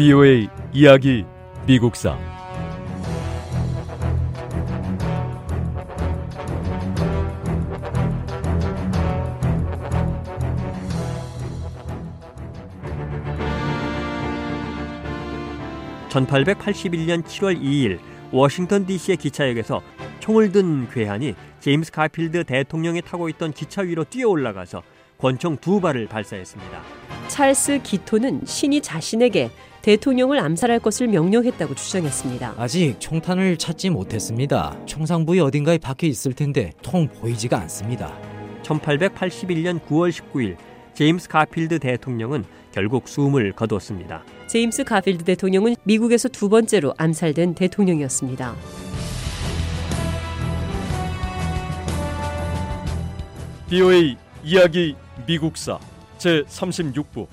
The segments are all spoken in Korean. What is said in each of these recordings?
VOA 이야기 미국사 (1881년 7월 2일) 워싱턴 DC의 기차역에서 총을 든 괴한이 제임스 가필드 대통령이 타고 있던 기차 위로 뛰어 올라가서 권총 두 발을 발사했습니다. 찰스 기토는 신이 자신에게 대통령을 암살할 것을 명령했다고 주장했습니다. 아직 총탄을 찾지 못했습니다. 총상부에 어딘가에 박혀 있을 텐데 통 보이지가 않습니다. 1881년 9월 19일 제임스 가필드 대통령은 결국 숨을 거뒀습니다. 제임스 가필드 대통령은 미국에서 두 번째로 암살된 대통령이었습니다. BOA 이야기 미국사 제 36부.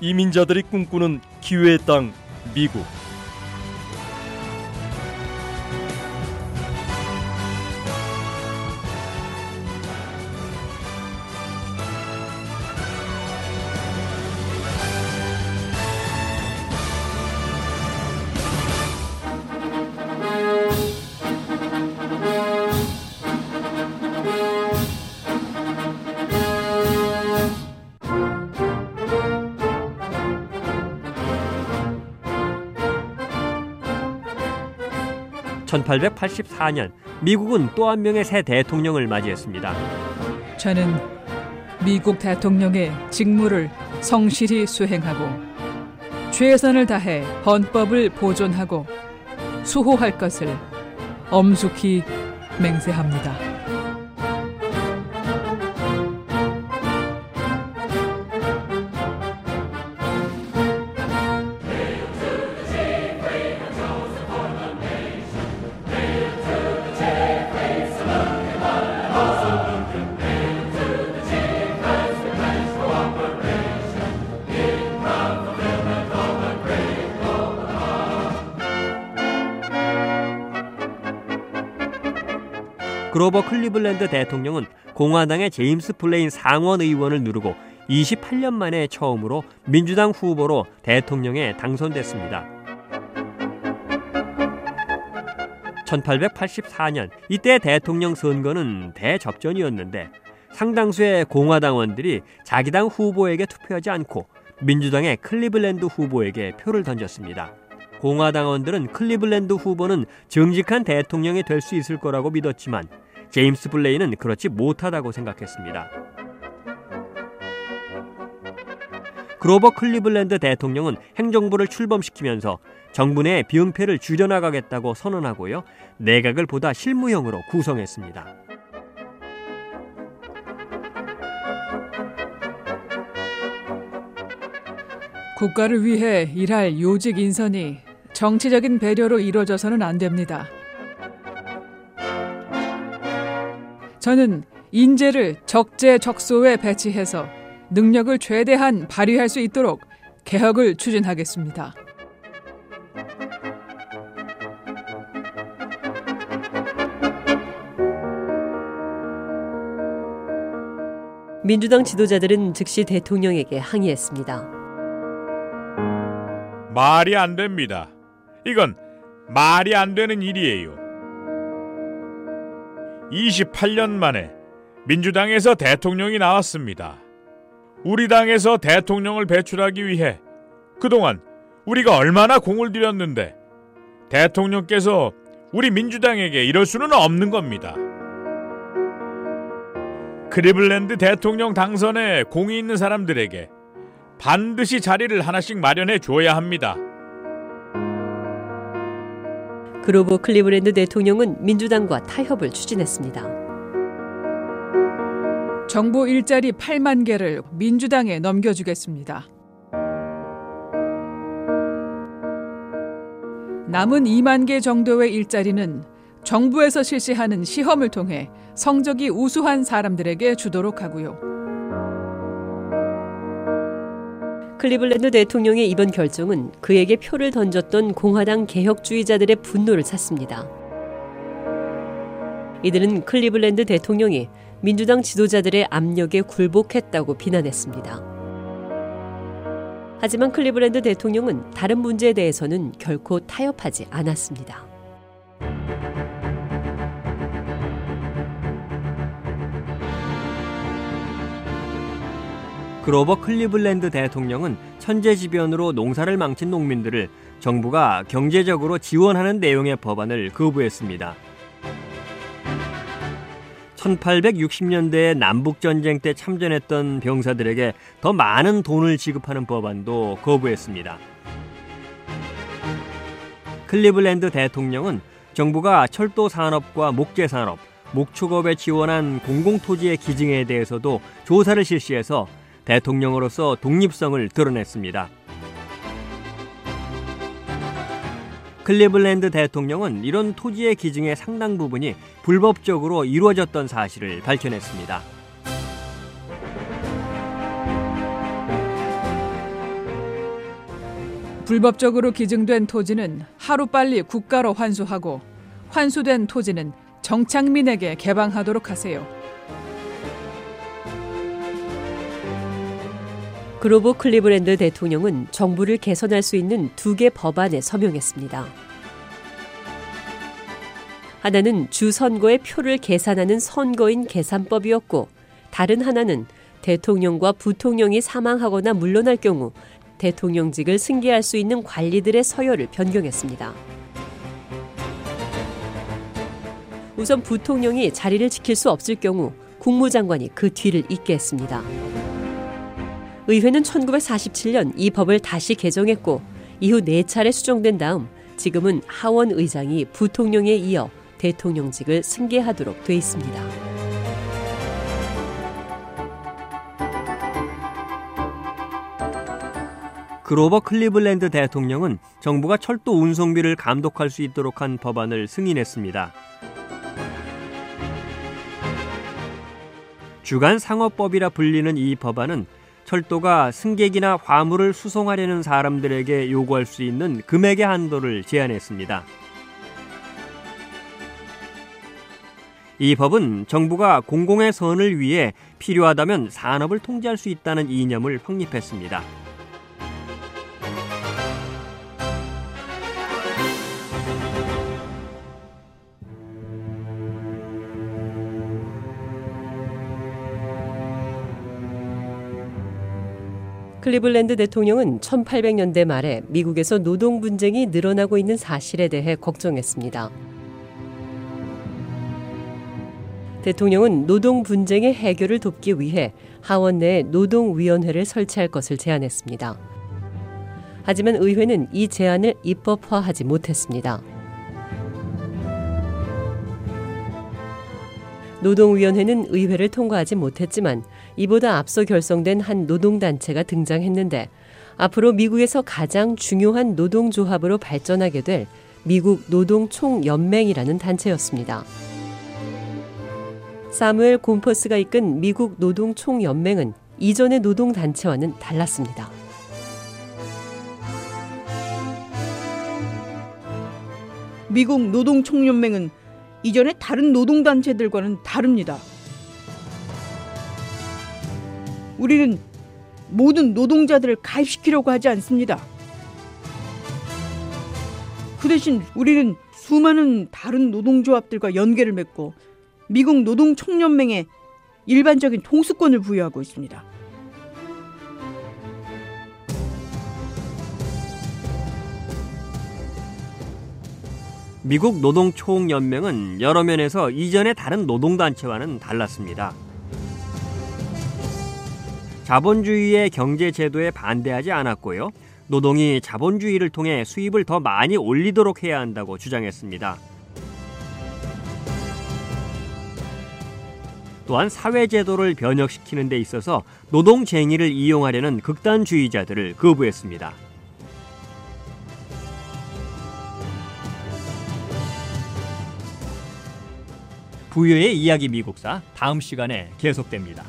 이민자들이 꿈꾸는 기회의 땅 미국 1884년 미국은 또 한 명의 새 대통령을 맞이했습니다. 저는 미국 대통령의 직무를 성실히 수행하고 최선을 다해 헌법을 보존하고 수호할 것을 엄숙히 맹세합니다. 그로버 클리블랜드 대통령은 공화당의 제임스 블레인 상원 의원을 누르고 28년 만에 처음으로 민주당 후보로 대통령에 당선됐습니다. 1884년 이때 대통령 선거는 대접전이었는데 상당수의 공화당원들이 자기 당 후보에게 투표하지 않고 민주당의 클리블랜드 후보에게 표를 던졌습니다. 공화당원들은 클리블랜드 후보는 정직한 대통령이 될 수 있을 거라고 믿었지만 제임스 블레이는 그렇지 못하다고 생각했습니다. 그로버 클리블랜드 대통령은 행정부를 출범시키면서 정부 내 비응패를 줄여나가겠다고 선언하고요. 내각을 보다 실무형으로 구성했습니다. 국가를 위해 일할 요직 인선이 정치적인 배려로 이루어져서는 안 됩니다. 저는 인재를 적재적소에 배치해서 능력을 최대한 발휘할 수 있도록 개혁을 추진하겠습니다. 민주당 지도자들은 즉시 대통령에게 항의했습니다. 말이 안 됩니다. 이건 말이 안 되는 일이에요. 28년 만에 민주당에서 대통령이 나왔습니다. 우리 당에서 대통령을 배출하기 위해 그동안 우리가 얼마나 공을 들였는데 대통령께서 우리 민주당에게 이럴 수는 없는 겁니다. 크리블랜드 대통령 당선에 공이 있는 사람들에게 반드시 자리를 하나씩 마련해 줘야 합니다. 그로버 클리브랜드 대통령은 민주당과 타협을 추진했습니다. 정부 일자리 8만 개를 민주당에 넘겨주겠습니다. 남은 2만 개 정도의 일자리는 정부에서 실시하는 시험을 통해 성적이 우수한 사람들에게 주도록 하고요. 클리블랜드 대통령의 이번 결정은 그에게 표를 던졌던 공화당 개혁주의자들의 분노를 샀습니다. 이들은 클리블랜드 대통령이 민주당 지도자들의 압력에 굴복했다고 비난했습니다. 하지만 클리블랜드 대통령은 다른 문제에 대해서는 결코 타협하지 않았습니다. 그로버 클리블랜드 대통령은 천재지변으로 농사를 망친 농민들을 정부가 경제적으로 지원하는 내용의 법안을 거부했습니다. 1860년대에 남북전쟁 때 참전했던 병사들에게 더 많은 돈을 지급하는 법안도 거부했습니다. 클리블랜드 대통령은 정부가 철도 산업과 목재 산업, 목축업에 지원한 공공토지의 기증에 대해서도 조사를 실시해서 대통령으로서 독립성을 드러냈습니다. 클리블랜드 대통령은 이런 토지의 기증의 상당 부분이 불법적으로 이루어졌던 사실을 밝혀냈습니다. 불법적으로 기증된 토지는 하루빨리 국가로 환수하고 환수된 토지는 정착민에게 개방하도록 하세요. 그로버 클리브랜드 대통령은 정부를 개선할 수 있는 두 개 법안에 서명했습니다. 하나는 주 선거의 표를 계산하는 선거인 계산법이었고 다른 하나는 대통령과 부통령이 사망하거나 물러날 경우 대통령직을 승계할 수 있는 관리들의 서열을 변경했습니다. 우선 부통령이 자리를 지킬 수 없을 경우 국무장관이 그 뒤를 잇게 했습니다. 의회는 1947년 이 법을 다시 개정했고 이후 네 차례 수정된 다음 지금은 하원 의장이 부통령에 이어 대통령직을 승계하도록 돼 있습니다. 그로버 클리블랜드 대통령은 정부가 철도 운송비를 감독할 수 있도록 한 법안을 승인했습니다. 주간 상업법이라 불리는 이 법안은 철도가 승객이나 화물을 수송하려는 사람들에게 요구할 수 있는 금액의 한도를 제한했습니다. 이 법은 정부가 공공의 선을 위해 필요하다면 산업을 통제할 수 있다는 이념을 확립했습니다. 클리블랜드 대통령은 1800년대 말에 미국에서 노동 분쟁이 늘어나고 있는 사실에 대해 걱정했습니다. 대통령은 노동 분쟁의 해결을 돕기 위해 하원 내에 노동위원회를 설치할 것을 제안했습니다. 하지만 의회는 이 제안을 입법화하지 못했습니다. 노동위원회는 의회를 통과하지 못했지만 이보다 앞서 결성된 한 노동단체가 등장했는데 앞으로 미국에서 가장 중요한 노동조합으로 발전하게 될 미국 노동총연맹이라는 단체였습니다. 사무엘 곰퍼스가 이끈 미국 노동총연맹은 이전의 노동단체와는 달랐습니다. 미국 노동총연맹은 이전의 다른 노동단체들과는 다릅니다. 우리는 모든 노동자들을 가입시키려고 하지 않습니다. 그 대신 우리는 수많은 다른 노동조합들과 연계를 맺고 미국 노동총연맹에 일반적인 통수권을 부여하고 있습니다. 미국 노동총연맹은 여러 면에서 이전의 다른 노동단체와는 달랐습니다. 자본주의의 경제 제도에 반대하지 않았고요. 노동이 자본주의를 통해 수입을 더 많이 올리도록 해야 한다고 주장했습니다. 또한 사회제도를 변혁시키는 데 있어서 노동쟁의를 이용하려는 극단주의자들을 거부했습니다. 부여의 이야기 미국사 다음 시간에 계속됩니다.